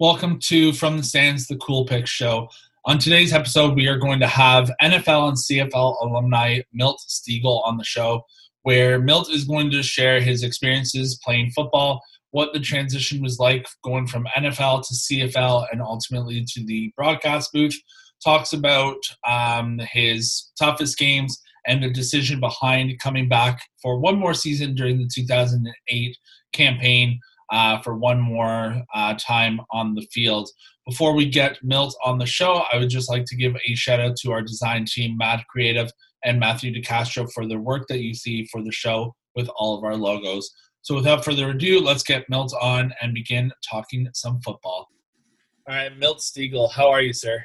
Welcome to From the Stands, the Cool Pick Show. On today's episode, we are going to have NFL and CFL alumni Milt Stegall on the show, where Milt is going to share his experiences playing football, what the transition was like going from NFL to CFL, and ultimately to the broadcast booth. Talks about um, his toughest games and the decision behind coming back for one more season during the 2008 campaign uh, for one more uh, time on the field. Before we get Milt on the show, I would just like to give a shout out to our design team, Matt Creative and Matthew DeCastro, for the work that you see for the show with all of our logos. So, without further ado, let's get Milt on and begin talking some football. All right, Milt Stegall, how are you, sir?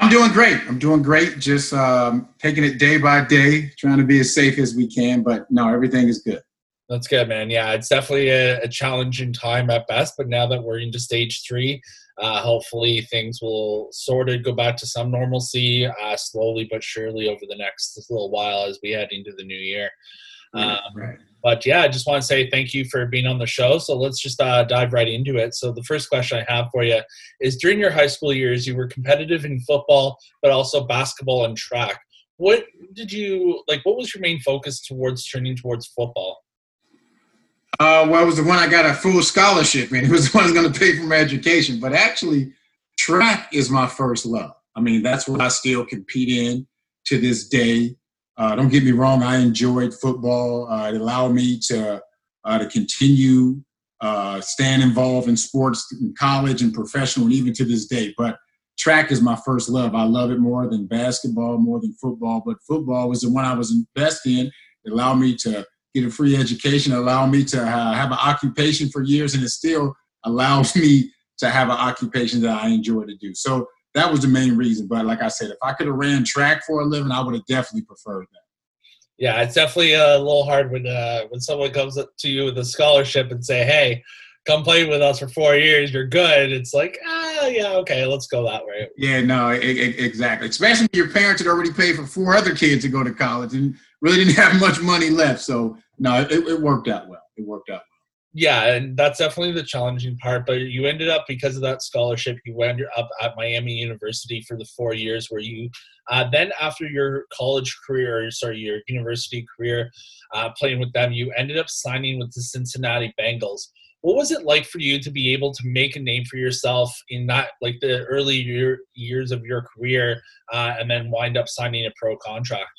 I'm doing great. I'm doing great. Just um, taking it day by day, trying to be as safe as we can. But no, everything is good. That's good, man. Yeah, it's definitely a, a, challenging time at best, but now that we're into stage three, uh, hopefully things will sort of go back to some normalcy uh, slowly but surely over the next little while as we head into the new year. Um, right. But yeah, I just want to say thank you for being on the show. So let's just uh, dive right into it. So the first question I have for you is: During your high school years, you were competitive in football, but also basketball and track. What did you like? What was your main focus towards turning towards football? Uh, well, it was the one I got a full scholarship in. It was the one going to pay for my education. But actually, track is my first love. I mean, that's what I still compete in to this day. Uh, don't get me wrong, I enjoyed football. Uh, it allowed me to uh, to continue uh, staying involved in sports in college and professional, and even to this day. But track is my first love. I love it more than basketball, more than football. But football was the one I was invested in. It allowed me to get a free education, allow me to uh, have an occupation for years, and it still allows me to have an occupation that I enjoy to do. So that was the main reason. But like I said, if I could have ran track for a living, I would have definitely preferred that. Yeah, it's definitely a little hard when uh, when someone comes up to you with a scholarship and say, "Hey, come play with us for four years. You're good." It's like, ah, yeah, okay, let's go that way. Yeah, no, it, it, exactly. Especially your parents had already paid for four other kids to go to college, and really didn't have much money left. So no, it, it worked out well. It worked out well. Yeah, and that's definitely the challenging part. But you ended up because of that scholarship, you went up at Miami University for the four years. Where you uh, then, after your college career, sorry, your university career, uh, playing with them, you ended up signing with the Cincinnati Bengals. What was it like for you to be able to make a name for yourself in that, like the early year, years of your career, uh, and then wind up signing a pro contract?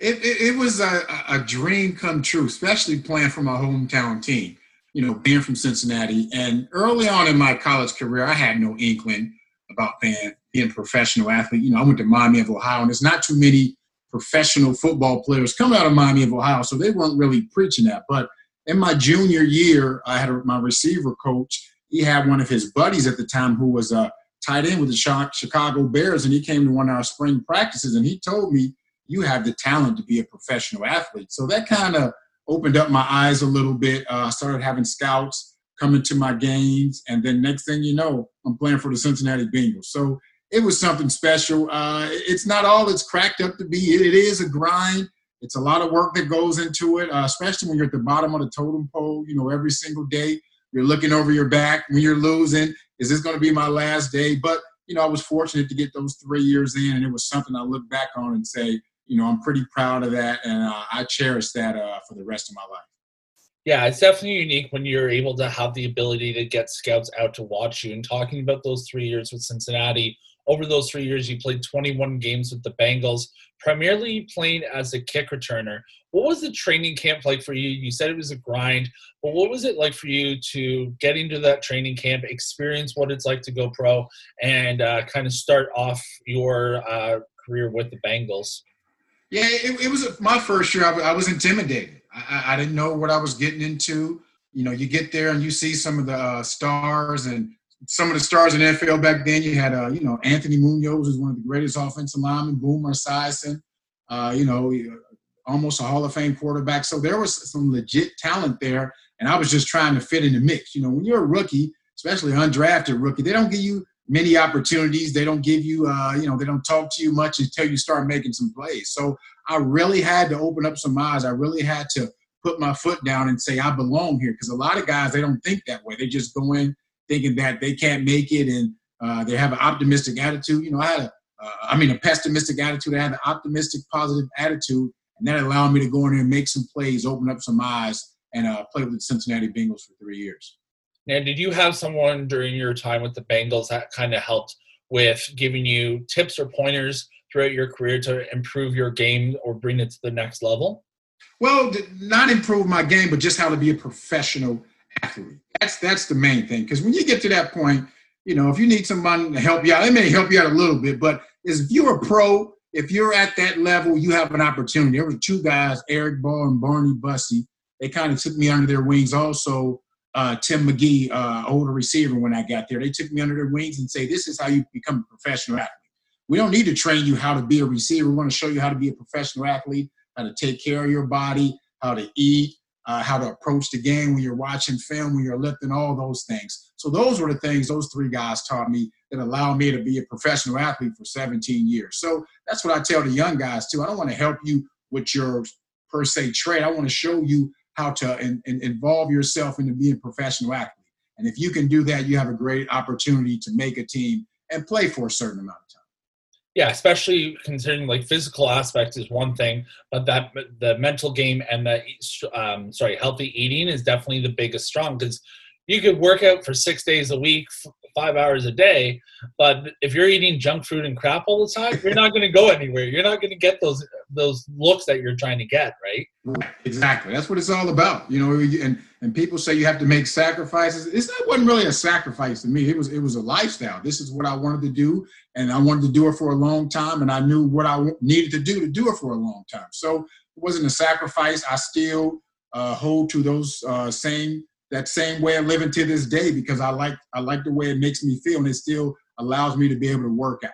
It, it, it was a, a, dream come true, especially playing for my hometown team. You know, being from Cincinnati, and early on in my college career, I had no inkling about being being a professional athlete. You know, I went to Miami of Ohio, and there's not too many professional football players coming out of Miami of Ohio, so they weren't really preaching that. But in my junior year, I had a, my receiver coach. He had one of his buddies at the time who was a tight end with the Chicago Bears, and he came to one of our spring practices, and he told me you have the talent to be a professional athlete. So that kind of opened up my eyes a little bit. Uh, I started having scouts coming to my games, and then next thing you know, I'm playing for the Cincinnati Bengals. So it was something special. Uh, it's not all it's cracked up to be. it, it is a grind. It's a lot of work that goes into it, uh, especially when you're at the bottom of the totem pole. You know, every single day you're looking over your back when you're losing. Is this going to be my last day? But you know, I was fortunate to get those three years in, and it was something I look back on and say, you know, I'm pretty proud of that, and uh, I cherish that uh, for the rest of my life. Yeah, it's definitely unique when you're able to have the ability to get scouts out to watch you. And talking about those three years with Cincinnati, over those three years, you played 21 games with the Bengals, primarily playing as a kick returner. What was the training camp like for you? You said it was a grind, but what was it like for you to get into that training camp, experience what it's like to go pro, and uh, kind of start off your uh, career with the Bengals? Yeah, it, it was my first year. I, I was intimidated. I, I, didn't know what I was getting into. You know, you get there and you see some of the uh, stars and some of the stars in NFL back then. You had, uh, you know, Anthony Munoz was one of the greatest offensive linemen. Boomer Esiason, uh, you know, almost a Hall of Fame quarterback. So there was some legit talent there, and I was just trying to fit in the mix. You know, when you're a rookie, especially undrafted rookie, they don't give you many opportunities. They don't give you, uh, you know, they don't talk to you much until you start making some plays. So I really had to open up some eyes. I really had to put my foot down and say I belong here because a lot of guys they don't think that way. They just go in, thinking that they can't make it and uh, they have an optimistic attitude. You know, I had a, uh, I mean, a pessimistic attitude. I had an optimistic, positive attitude, and that allowed me to go in there and make some plays, open up some eyes, and uh, play with the Cincinnati Bengals for three years. Now, did you have someone during your time with the Bengals that kind of helped with giving you tips or pointers throughout your career to improve your game or bring it to the next level? Well, not improve my game, but just how to be a professional athlete. That's that's the main thing. Because when you get to that point, you know, if you need somebody to help you out, it may help you out a little bit. But if you're a pro, if you're at that level, you have an opportunity. There were two guys, Eric Ball and Barney Bussey. They kind of took me under their wings. Also, uh, Tim McGee, uh, older receiver, when I got there, they took me under their wings and say, "This is how you become a professional athlete. We don't need to train you how to be a receiver. We want to show you how to be a professional athlete, how to take care of your body, how to eat, uh, how to approach the game when you're watching film, when you're lifting, all those things. So those were the things those three guys taught me that allowed me to be a professional athlete for 17 years. So that's what I tell the young guys too. I don't want to help you with your per se trade. I want to show you how to in, in involve yourself into being a professional athlete. And if you can do that, you have a great opportunity to make a team and play for a certain amount of time yeah, especially considering like physical aspects is one thing, but that the mental game and the um, sorry healthy eating is definitely the biggest strong because you could work out for six days a week, five hours a day, but if you're eating junk food and crap all the time, you're not going to go anywhere. You're not going to get those those looks that you're trying to get, right? Exactly. That's what it's all about. You know, and and people say you have to make sacrifices. It's not wasn't really a sacrifice to me. It was it was a lifestyle. This is what I wanted to do, and I wanted to do it for a long time, and I knew what I needed to do to do it for a long time. So it wasn't a sacrifice. I still uh, hold to those uh, same that same way of living to this day because I like I like the way it makes me feel and it still allows me to be able to work out.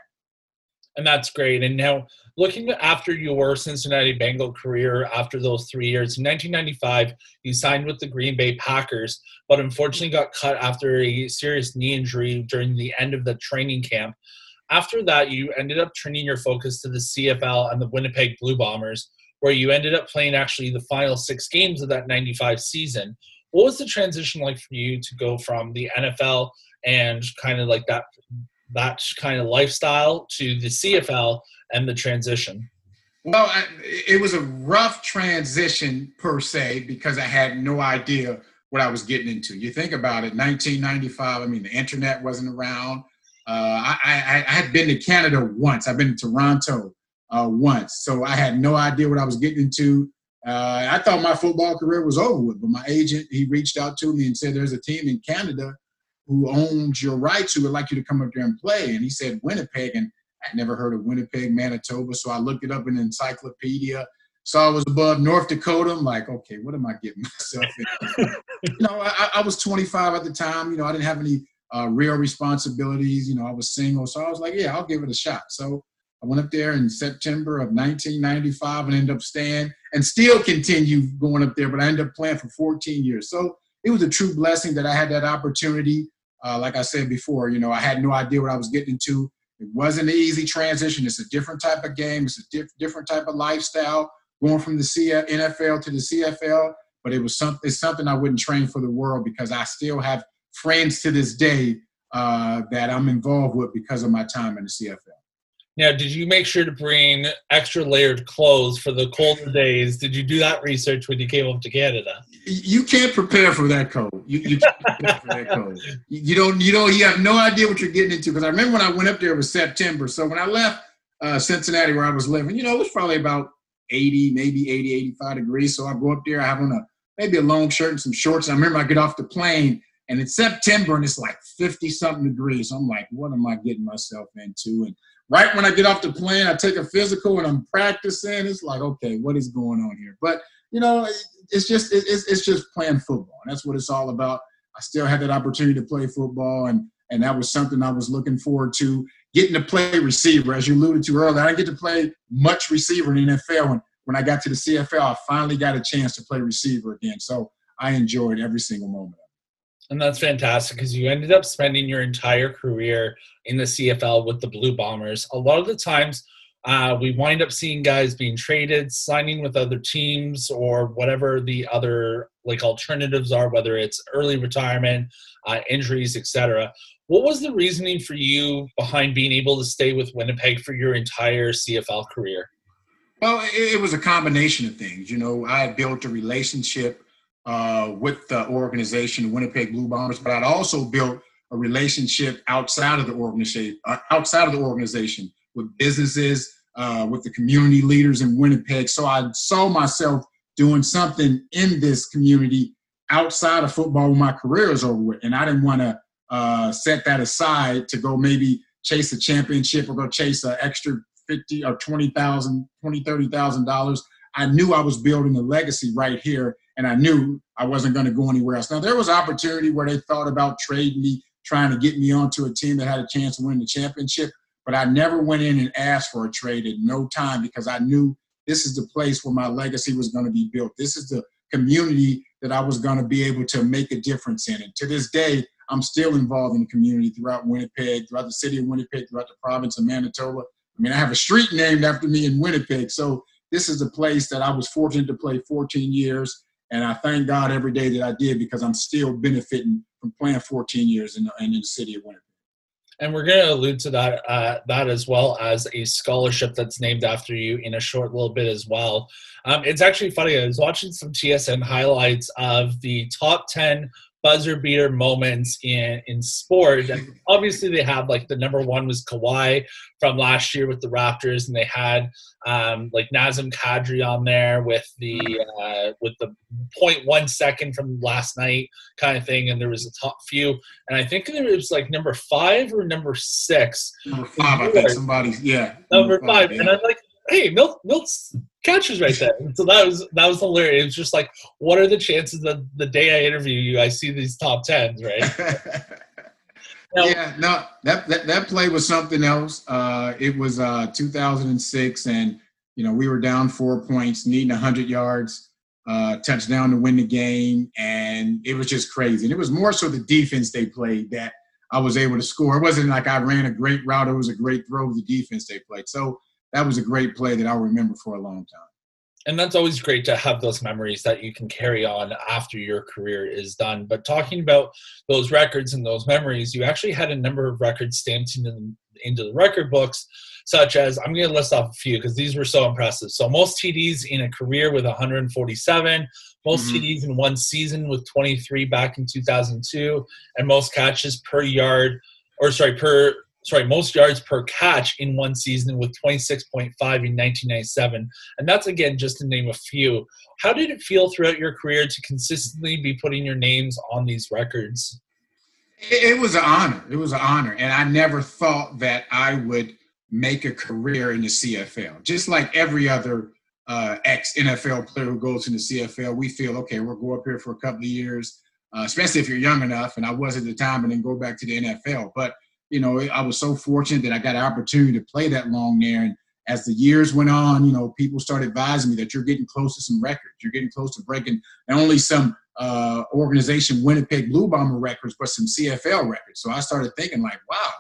And that's great. And now looking after your Cincinnati Bengal career after those three years, in 1995, you signed with the Green Bay Packers, but unfortunately got cut after a serious knee injury during the end of the training camp. After that, you ended up turning your focus to the CFL and the Winnipeg Blue Bombers, where you ended up playing actually the final six games of that 95 season what was the transition like for you to go from the NFL and kind of like that that kind of lifestyle to the CFL and the transition? Well, I, it was a rough transition per se because I had no idea what I was getting into. You think about it, 1995. I mean, the internet wasn't around. Uh, I, I, I, had been to Canada once. I've been to Toronto uh, once, so I had no idea what I was getting into. Uh, I thought my football career was over with, but my agent he reached out to me and said there's a team in Canada who owns your rights who would like you to come up there and play. And he said Winnipeg, and I'd never heard of Winnipeg, Manitoba. So I looked it up in an encyclopedia. Saw it was above North Dakota. I'm like, okay, what am I getting myself in? you know, I, I, was 25 at the time. You know, I didn't have any uh, real responsibilities. You know, I was single, so I was like, yeah, I'll give it a shot. So I went up there in September of 1995 and ended up staying and still continue going up there, but I ended up playing for 14 years. So it was a true blessing that I had that opportunity. Uh, like I said before, you know, I had no idea what I was getting into. It wasn't an easy transition. It's a different type of game. It's a diff- different type of lifestyle going from the CF- NFL to the CFL. But it was something. It's something I wouldn't train for the world because I still have friends to this day uh, that I'm involved with because of my time in the CFL. Now, did you make sure to bring extra layered clothes for the colder days? Did you do that research when you came up to Canada? You can't prepare for that cold. You, you can't for that cold. You don't. You don't. You have no idea what you're getting into. Because I remember when I went up there, it was September. So when I left uh, Cincinnati, where I was living, you know, it was probably about 80, maybe 80, 85 degrees. So I go up there. I have on a maybe a long shirt and some shorts. And I remember I get off the plane and it's September and it's like 50 something degrees. I'm like, what am I getting myself into? And right when I get off the plane, I take a physical and I'm practicing. It's like, okay, what is going on here? But you know, it's just it's it's just playing football. And that's what it's all about. I still had that opportunity to play football, and and that was something I was looking forward to. Getting to play receiver, as you alluded to earlier, I didn't get to play much receiver in the NFL. When when I got to the CFL, I finally got a chance to play receiver again. So I enjoyed every single moment. And that's fantastic because you ended up spending your entire career in the CFL with the Blue Bombers. A lot of the times, uh, we wind up seeing guys being traded, signing with other teams, or whatever the other like alternatives are, whether it's early retirement, uh, injuries, etc. What was the reasoning for you behind being able to stay with Winnipeg for your entire CFL career? Well, it, it was a combination of things. You know, I built a relationship uh, with the organization, Winnipeg Blue Bombers, but I'd also built a relationship outside of the organization, uh, outside of the organization with businesses, uh, with the community leaders in Winnipeg. So I saw myself doing something in this community outside of football when my career is over with, and I didn't want to uh, set that aside to go maybe chase a championship or go chase an extra fifty or twenty thousand, twenty thirty thousand dollars. I knew I was building a legacy right here, and I knew I wasn't going to go anywhere else. Now there was opportunity where they thought about trading me, trying to get me onto a team that had a chance to win the championship, but I never went in and asked for a trade at no time because I knew this is the place where my legacy was going to be built. This is the community that I was going to be able to make a difference in. And to this day, I'm still involved in the community throughout Winnipeg, throughout the city of Winnipeg, throughout the province of Manitoba. I mean, I have a street named after me in Winnipeg. So this is a place that I was fortunate to play 14 years. And I thank God every day that I did because I'm still benefiting from playing 14 years in the, in the city of Winnipeg. And we're going to allude to that uh, that as well as a scholarship that's named after you in a short little bit as well. Um, it's actually funny. I was watching some TSN highlights of the top 10 buzzer beater moments in in sport. And obviously, they had like the number one was Kawhi from last year with the Raptors, and they had um, like Nazem Kadri on there with the uh, with the 0.1 second from last night kind of thing. And there was a top few, and I think it was like number five or number six. Number five, I think somebody's yeah. Number, number five, five yeah. and I'm like, hey, Milt, Milt's catches right there. so that was that was hilarious. It was just like, what are the chances that the day I interview you, I see these top tens, right? now, yeah, no, that, that that play was something else. Uh, it was uh, 2006, and you know we were down four points, needing 100 yards, uh, touchdown to win the game, and it was just crazy. And it was more so the defense they played that I was able to score. It wasn't like I ran a great route; it was a great throw of the defense they played. So that was a great play that I'll remember for a long time. And that's always great to have those memories that you can carry on after your career is done. But talking about those records and those memories, you actually had a number of records stamped into the, into the record books, such as I'm going to list off a few because these were so impressive. So, most TDs in a career with 147, most mm-hmm. TDs in one season with 23 back in 2002, and most catches per yard, or sorry, per sorry, most yards per catch in one season with 26.5 in 1997. And that's, again, just to name a few. How did it feel throughout your career to consistently be putting your names on these records? It was an honor. It was an honor. And I never thought that I would make a career in the CFL. Just like every other uh, ex NFL player who goes in the CFL, we feel, okay, we'll go up here for a couple of years, uh, especially if you're young enough. And I was at the time, and then go back to the NFL. But you know, I was so fortunate that I got an opportunity to play that long there. And as the years went on, you know, people started advising me that you're getting close to some records. You're getting close to breaking not only some uh, organization Winnipeg Blue Bomber records, but some CFL records. So I started thinking like, wow,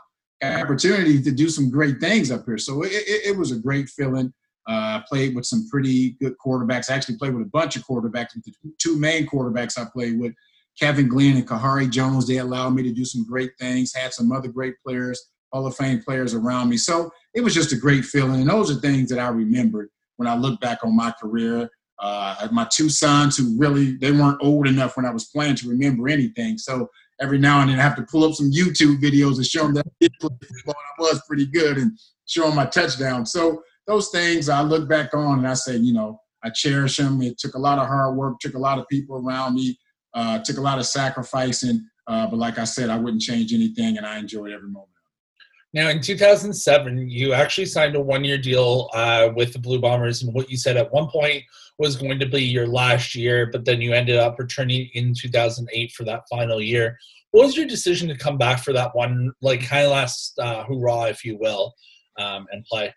opportunity to do some great things up here. So it, it, it was a great feeling. Uh, I played with some pretty good quarterbacks. I actually played with a bunch of quarterbacks. The two main quarterbacks I played with Kevin Glenn and Kahari Jones, they allowed me to do some great things, had some other great players, Hall of Fame players around me. So it was just a great feeling. And those are things that I remembered when I look back on my career. Uh, my two sons who really, they weren't old enough when I was playing to remember anything. So every now and then I have to pull up some YouTube videos and show them that I, did play football I was pretty good and show them my touchdown. So those things I look back on and I say, you know, I cherish them. It took a lot of hard work, took a lot of people around me uh, took a lot of sacrificing, uh, but like I said, I wouldn't change anything, and I enjoyed every moment. Now, in 2007, you actually signed a one-year deal uh, with the Blue Bombers, and what you said at one point was going to be your last year, but then you ended up returning in 2008 for that final year. What was your decision to come back for that one, like kind of last uh, hurrah, if you will, um, and play?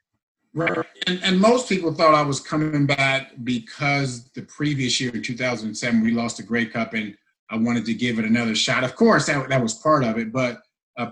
And, and, most people thought I was coming back because the previous year, in 2007, we lost the Grey Cup and I wanted to give it another shot. Of course, that, that was part of it. But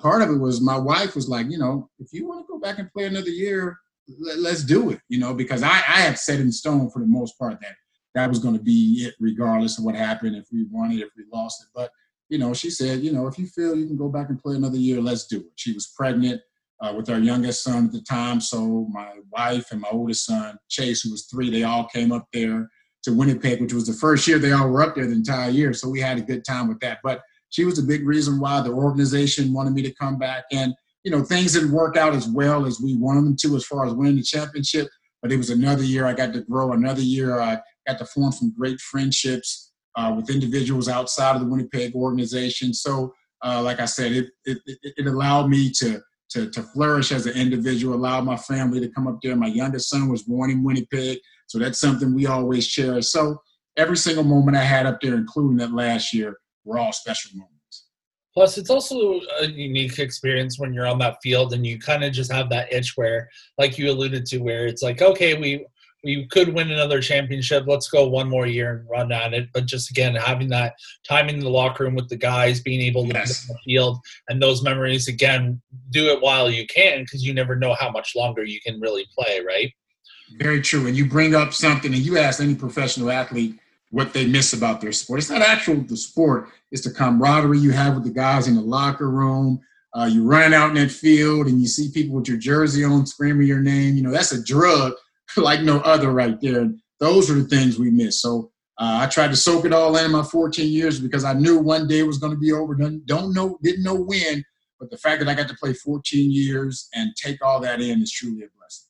part of it was my wife was like, you know, if you want to go back and play another year, let, us do it, you know, because I, I had set in stone for the most part that that was going to be it, regardless of what happened, if we won it, if we lost it. But, you know, she said, you know, if you feel you can go back and play another year, let's do it. She was pregnant uh, with our youngest son at the time. So my wife and my oldest son, Chase, who was three, they all came up there to Winnipeg, which was the first year they all were up there the entire year. So we had a good time with that. But she was a big reason why the organization wanted me to come back. And, you know, things didn't work out as well as we wanted them to as far as winning the championship. But it was another year I got to grow, another year I got to form some great friendships uh, with individuals outside of the Winnipeg organization. So, uh, like I said, it, it, it allowed me to, to, to flourish as an individual, allowed my family to come up there. My youngest son was born in Winnipeg. So that's something we always cherish. So every single moment I had up there, including that last year, were all special moments. Plus, it's also a unique experience when you're on that field and you kind of just have that itch where, like you alluded to, where it's like, okay, we we could win another championship. Let's go one more year and run at it. But just again, having that time in the locker room with the guys, being able to yes. the field, and those memories again, do it while you can because you never know how much longer you can really play, right? Very true. And you bring up something, and you ask any professional athlete what they miss about their sport. It's not actual the sport; it's the camaraderie you have with the guys in the locker room. Uh, you run out in that field, and you see people with your jersey on, screaming your name. You know that's a drug like no other right there. Those are the things we miss. So uh, I tried to soak it all in, my 14 years because I knew one day was going to be over. Don't know, didn't know when, but the fact that I got to play 14 years and take all that in is truly a blessing.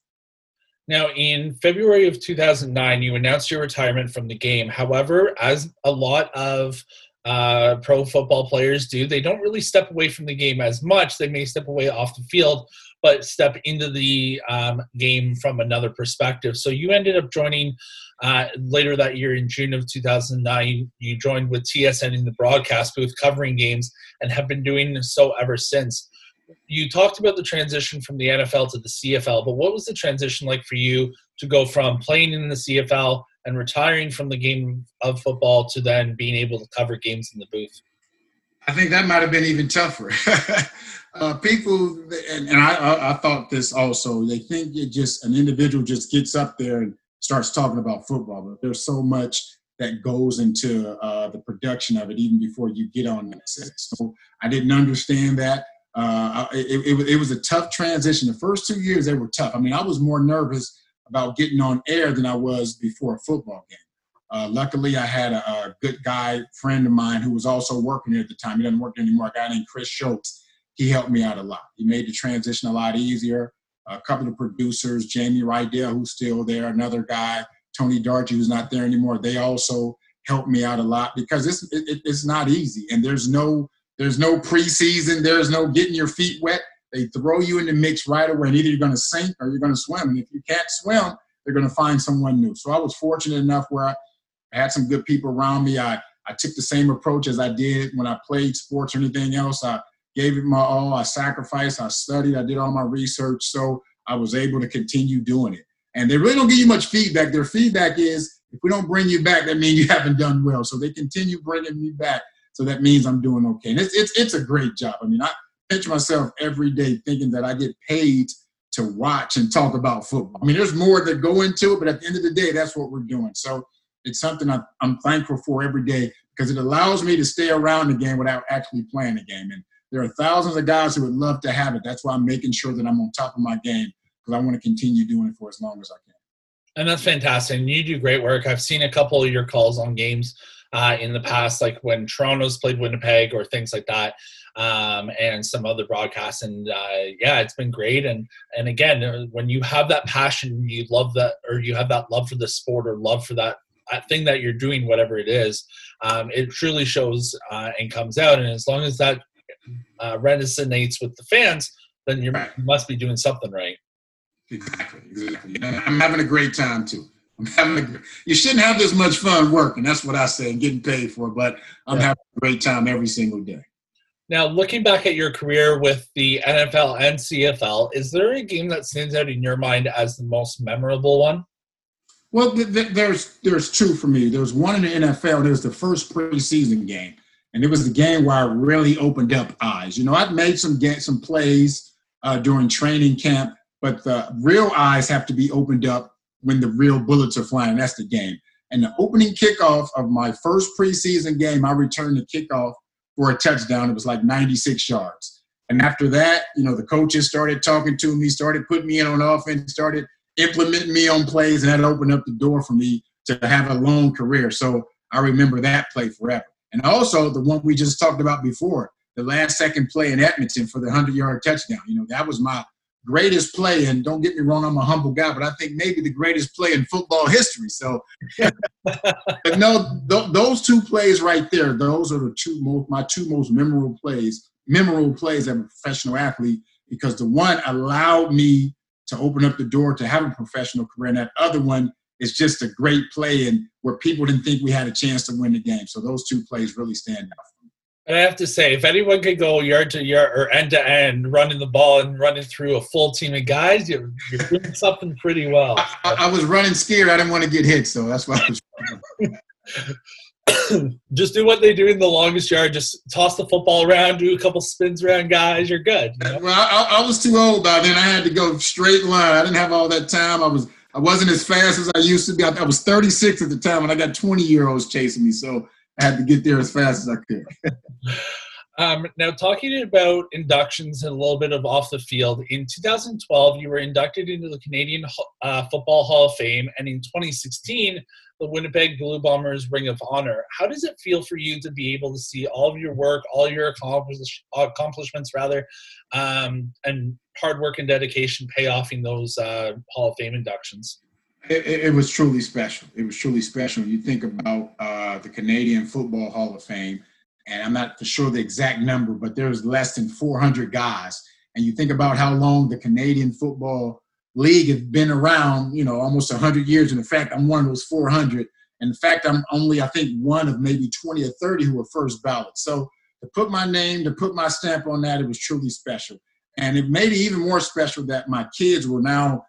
Now, in February of 2009, you announced your retirement from the game. However, as a lot of uh, pro football players do, they don't really step away from the game as much. They may step away off the field, but step into the um, game from another perspective. So you ended up joining uh, later that year in June of 2009. You joined with TSN in the broadcast booth covering games and have been doing so ever since you talked about the transition from the NFL to the CFL, but what was the transition like for you to go from playing in the CFL and retiring from the game of football to then being able to cover games in the booth? I think that might have been even tougher. uh, people, and, and I, I, thought this also, they think it just an individual just gets up there and starts talking about football, but there's so much that goes into uh, the production of it even before you get on set. So I didn't understand that uh, it, it, it, was a tough transition. The first two years, they were tough. I mean, I was more nervous about getting on air than I was before a football game. Uh, luckily, I had a, a, good guy, friend of mine, who was also working here at the time. He doesn't work anymore. A guy named Chris Schultz. He helped me out a lot. He made the transition a lot easier. A couple of producers, Jamie Rydell, who's still there, another guy, Tony Darchi, who's not there anymore. They also helped me out a lot because it's it, it's not easy, and there's no there's no preseason. There's no getting your feet wet. They throw you in the mix right away, and either you're going to sink or you're going to swim. And if you can't swim, they're going to find someone new. So I was fortunate enough where I had some good people around me. I, I took the same approach as I did when I played sports or anything else. I gave it my all. I sacrificed. I studied. I did all my research. So I was able to continue doing it. And they really don't give you much feedback. Their feedback is if we don't bring you back, that means you haven't done well. So they continue bringing me back. So that means I'm doing okay. And it's, it's, it's a great job. I mean, I picture myself every day thinking that I get paid to watch and talk about football. I mean, there's more that go into it, but at the end of the day, that's what we're doing. So it's something I'm thankful for every day because it allows me to stay around the game without actually playing the game. And there are thousands of guys who would love to have it. That's why I'm making sure that I'm on top of my game because I want to continue doing it for as long as I can. And that's fantastic. You do great work. I've seen a couple of your calls on games uh, in the past, like when Toronto's played Winnipeg or things like that, um, and some other broadcasts. And uh, yeah, it's been great. And and again, uh, when you have that passion, you love that, or you have that love for the sport or love for that thing that you're doing, whatever it is, um, it truly shows uh, and comes out. And as long as that uh, resonates with the fans, then you must be doing something right. Exactly, exactly. I'm having a great time too. I'm having a, you shouldn't have this much fun working. That's what I say and getting paid for. But I'm yeah. having a great time every single day. Now, looking back at your career with the NFL and CFL, is there a game that stands out in your mind as the most memorable one? Well, th- th- there's there's two for me. There's one in the NFL. There's the first preseason game, and it was the game where I really opened up eyes. You know, I'd made some get some plays uh, during training camp, but the real eyes have to be opened up when the real bullets are flying. That's the game. And the opening kickoff of my first preseason game, I returned the kickoff for a touchdown. It was like 96 yards. And after that, you know, the coaches started talking to me, started putting me in on offense, started implementing me on plays, and that opened up the door for me to have a long career. So I remember that play forever. And also the one we just talked about before, the last second play in Edmonton for the 100 yard touchdown. You know, that was my greatest play. And don't get me wrong, I'm a humble guy, but I think maybe the greatest play in football history. So, but no, th- those two plays right there, those are the two most, my two most memorable plays, memorable plays as a professional athlete, because the one allowed me to open up the door to have a professional career. And that other one is just a great play and where people didn't think we had a chance to win the game. So those two plays really stand out. And I have to say, if anyone could go yard to yard or end to end, running the ball and running through a full team of guys, you're, you're doing something pretty well. I, I, was running scared. I didn't want to get hit, so that's why I was. just do what they do in the longest yard. Just toss the football around, do a couple spins around guys. You're good. You know? Well, I, I, was too old by then. I had to go straight line. I didn't have all that time. I was I wasn't as fast as I used to be. I, I was 36 at the time, and I got 20 year olds chasing me. So I had to get there as fast as I could. um, now, talking about inductions and a little bit of off the field, in 2012, you were inducted into the Canadian uh, Football Hall of Fame, and in 2016, the Winnipeg Blue Bombers Ring of Honor. How does it feel for you to be able to see all of your work, all your accomplishments, rather, um, and hard work and dedication pay off in those uh, Hall of Fame inductions? It, it, was truly special. It was truly special. You think about uh, the Canadian Football Hall of Fame, and I'm not for sure the exact number, but there's less than 400 guys. And you think about how long the Canadian Football League has been around, you know, almost 100 years. And in fact, I'm one of those 400. And in fact, I'm only, I think, one of maybe 20 or 30 who were first ballot. So to put my name, to put my stamp on that, it was truly special. And it made it even more special that my kids were now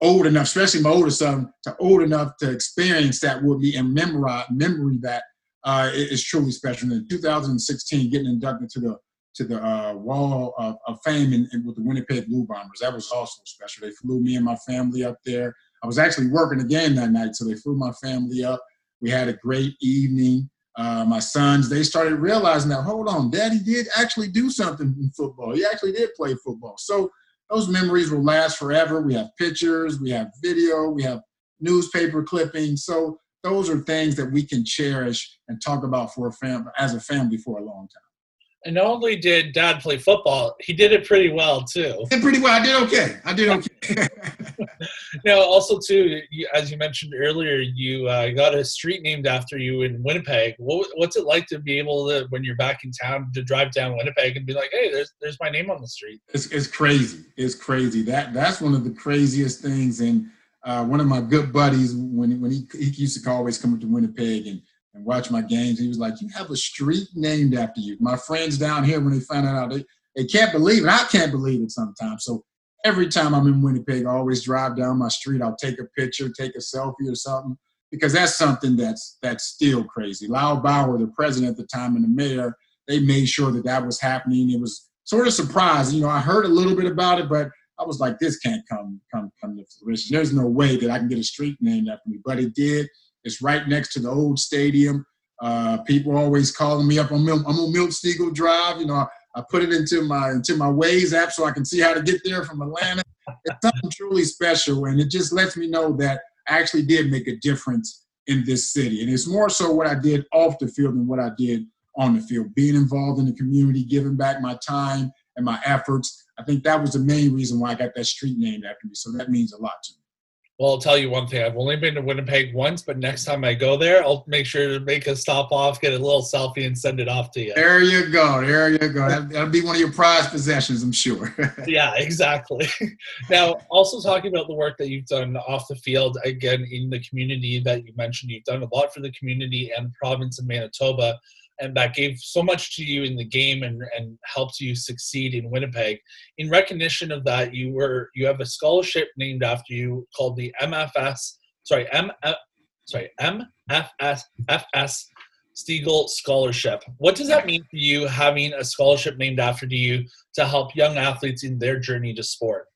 old enough, especially my older son, to old enough to experience that with me and memorize memory that uh, is truly special. In 2016, getting inducted to the to the uh, Wall of, of Fame in, in, with the Winnipeg Blue Bombers, that was also special. They flew me and my family up there. I was actually working again that night, so they flew my family up. We had a great evening. Uh, my sons, they started realizing that, hold on, daddy did actually do something in football. He actually did play football. So those memories will last forever. We have pictures, we have video, we have newspaper clippings. So those are things that we can cherish and talk about for a family as a family for a long time. And not only did Dad play football, he did it pretty well too. Did pretty well. I did okay. I did okay. now, also too, as you mentioned earlier, you uh, got a street named after you in Winnipeg. What, what's it like to be able to, when you're back in town, to drive down Winnipeg and be like, "Hey, there's there's my name on the street." It's, it's crazy. It's crazy. That that's one of the craziest things. And uh, one of my good buddies, when when he he used to always come up to Winnipeg and and watch my games. He was like, "You have a street named after you." My friends down here, when they find out, they they can't believe it. I can't believe it sometimes. So every time I'm in Winnipeg, I always drive down my street. I'll take a picture, take a selfie or something, because that's something that's that's still crazy. Lyle Bauer, the president at the time, and the mayor, they made sure that that was happening. It was sort of surprising. You know, I heard a little bit about it, but I was like, this can't come come come to fruition. There's no way that I can get a street named after me, but it did. It's right next to the old stadium. Uh, people always calling me up. I'm, I'm on Milt Drive. You know, I, I, put it into my into my Waze app so I can see how to get there from Atlanta. It's something truly special, and it just lets me know that I actually did make a difference in this city. And it's more so what I did off the field than what I did on the field. Being involved in the community, giving back my time and my efforts. I think that was the main reason why I got that street named after me. So that means a lot to me. Well, I'll tell you one thing. I've only been to Winnipeg once, but next time I go there, I'll make sure to make a stop off, get a little selfie, and send it off to you. There you go. There you go. That, will be one of your prized possessions, I'm sure. yeah, exactly. now, also talking about the work that you've done off the field, again, in the community that you mentioned, you've done a lot for the community and province of Manitoba and that gave so much to you in the game and, and helped you succeed in Winnipeg. In recognition of that, you were you have a scholarship named after you called the MFS sorry M uh, sorry MFS FS Stegall Scholarship. What does that mean for you having a scholarship named after you to help young athletes in their journey to sport?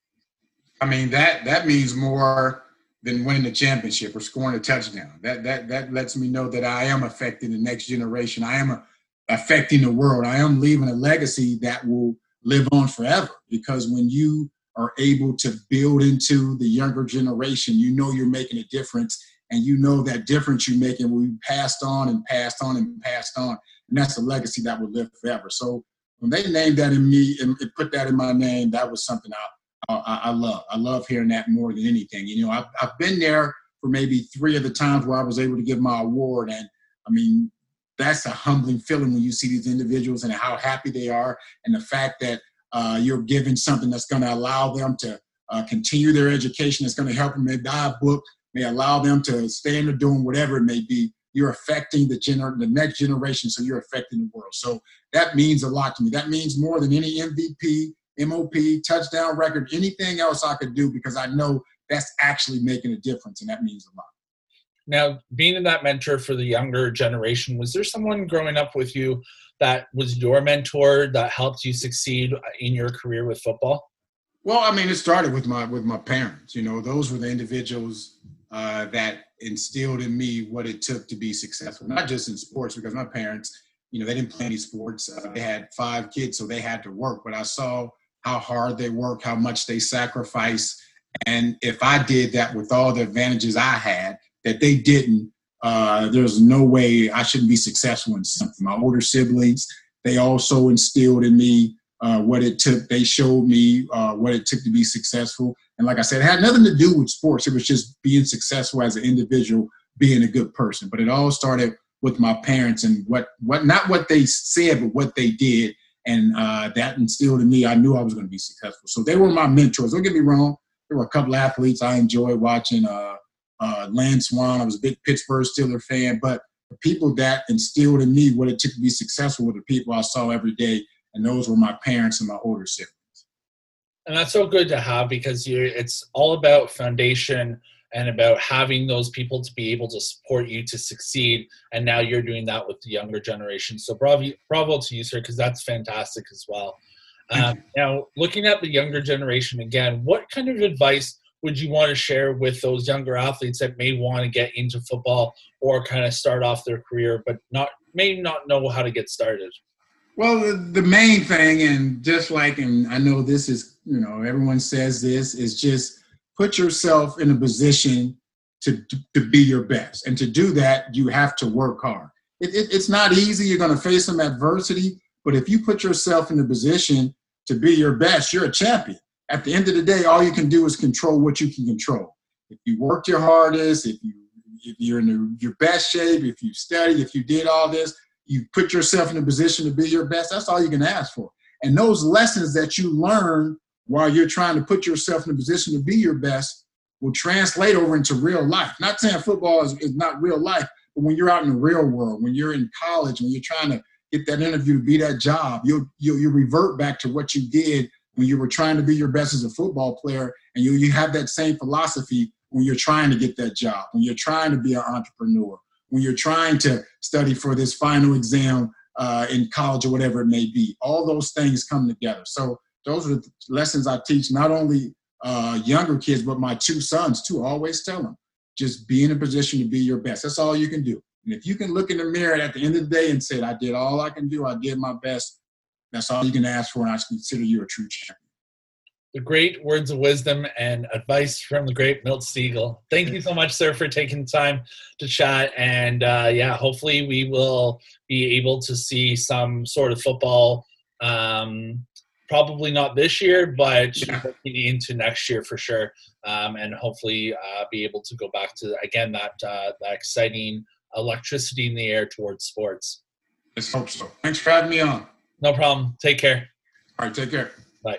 I mean that that means more than winning the championship or scoring a touchdown. That that that lets me know that I am affecting the next generation. I am a, affecting the world. I am leaving a legacy that will live on forever. Because when you are able to build into the younger generation, you know you're making a difference, and you know that difference you're making will be passed on and passed on and passed on, and that's a legacy that will live forever. So when they named that in me and put that in my name, that was something I I, I, love. I love hearing that more than anything. You know, I've, I've been there for maybe three of the times where I was able to give my award. And I mean, that's a humbling feeling when you see these individuals and how happy they are, and the fact that uh, you're giving something that's going to allow them to uh, continue their education, that's going to help them maybe buy a book, may allow them to stay in the doing whatever it may be. You're affecting the gener- the next generation, so you're affecting the world. So that means a lot to me. That means more than any MVP, MOP, touchdown record, anything else I could do because I know that's actually making a difference, and that means a lot. Now, being in that mentor for the younger generation, was there someone growing up with you that was your mentor that helped you succeed in your career with football? Well, I mean, it started with my with my parents. You know, those were the individuals uh, that instilled in me what it took to be successful. Not just in sports, because my parents, you know, they didn't play any sports. Uh, they had five kids, so they had to work. But I saw how hard they work, how much they sacrifice. And if I did that with all the advantages I had that they didn't, uh, there's no way I shouldn't be successful in something. My older siblings, they also instilled in me uh, what it took. They showed me uh, what it took to be successful. And like I said, it had nothing to do with sports. It was just being successful as an individual, being a good person. But it all started with my parents and what, what not what they said, but what they did and uh, that instilled in me. I knew I was going to be successful. So they were my mentors. Don't get me wrong. There were a couple athletes I enjoyed watching. Uh, uh, Lance Swann. I was a big Pittsburgh Steeler fan, but the people that instilled in me what it took to be successful were the people I saw every day, and those were my parents and my older siblings. And that's so good to have because you it's all about foundation and about having those people to be able to support you to succeed. And now you're doing that with the younger generation. So bravo, bravo to you, sir, because that's fantastic as well. Um, now, looking at the younger generation again, what kind of advice would you want to share with those younger athletes that may want to get into football or kind of start off their career, but not may not know how to get started? Well, the main thing, and just like, and I know this is, you know, everyone says this, is just put yourself in a position to, to be your best. And to do that, you have to work hard. It, it, it's not easy. You're going to face some adversity. But if you put yourself in a position to be your best, you're a champion. At the end of the day, all you can do is control what you can control. If you worked your hardest, if you if you're in the, your best shape, if you study, if you did all this, you put yourself in a position to be your best. That's all you can ask for. And those lessons that you learn while you're trying to put yourself in a position to be your best will translate over into real life. Not saying football is, is not real life, but when you're out in the real world, when you're in college, when you're trying to get that interview to be that job, you'll, you'll, you revert back to what you did when you were trying to be your best as a football player, and you, you have that same philosophy when you're trying to get that job, when you're trying to be an entrepreneur, when you're trying to study for this final exam uh, in college or whatever it may be. All those things come together. So those are the lessons I teach not only uh, younger kids, but my two sons too. I always tell them, just be in a position to be your best. That's all you can do. And if you can look in the mirror at the end of the day and say, I did all I can do, I did my best, that's all you can ask for, and I consider you a true champion. The great words of wisdom and advice from the great Milt Stegall. Thank you so much, sir, for taking time to chat. And uh, yeah, hopefully we will be able to see some sort of football um, probably not this year, but into next year for sure, um, and hopefully uh, be able to go back to again that uh, that exciting electricity in the air towards sports. Let's hope so. Thanks for having me on. No problem. Take care. All right, take care. Bye.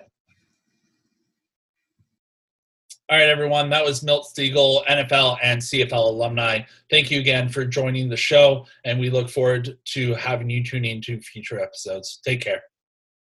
All right, everyone. That was Milt Stegall, NFL and CFL alumni. Thank you again for joining the show, and we look forward to having you tune in to future episodes. Take care.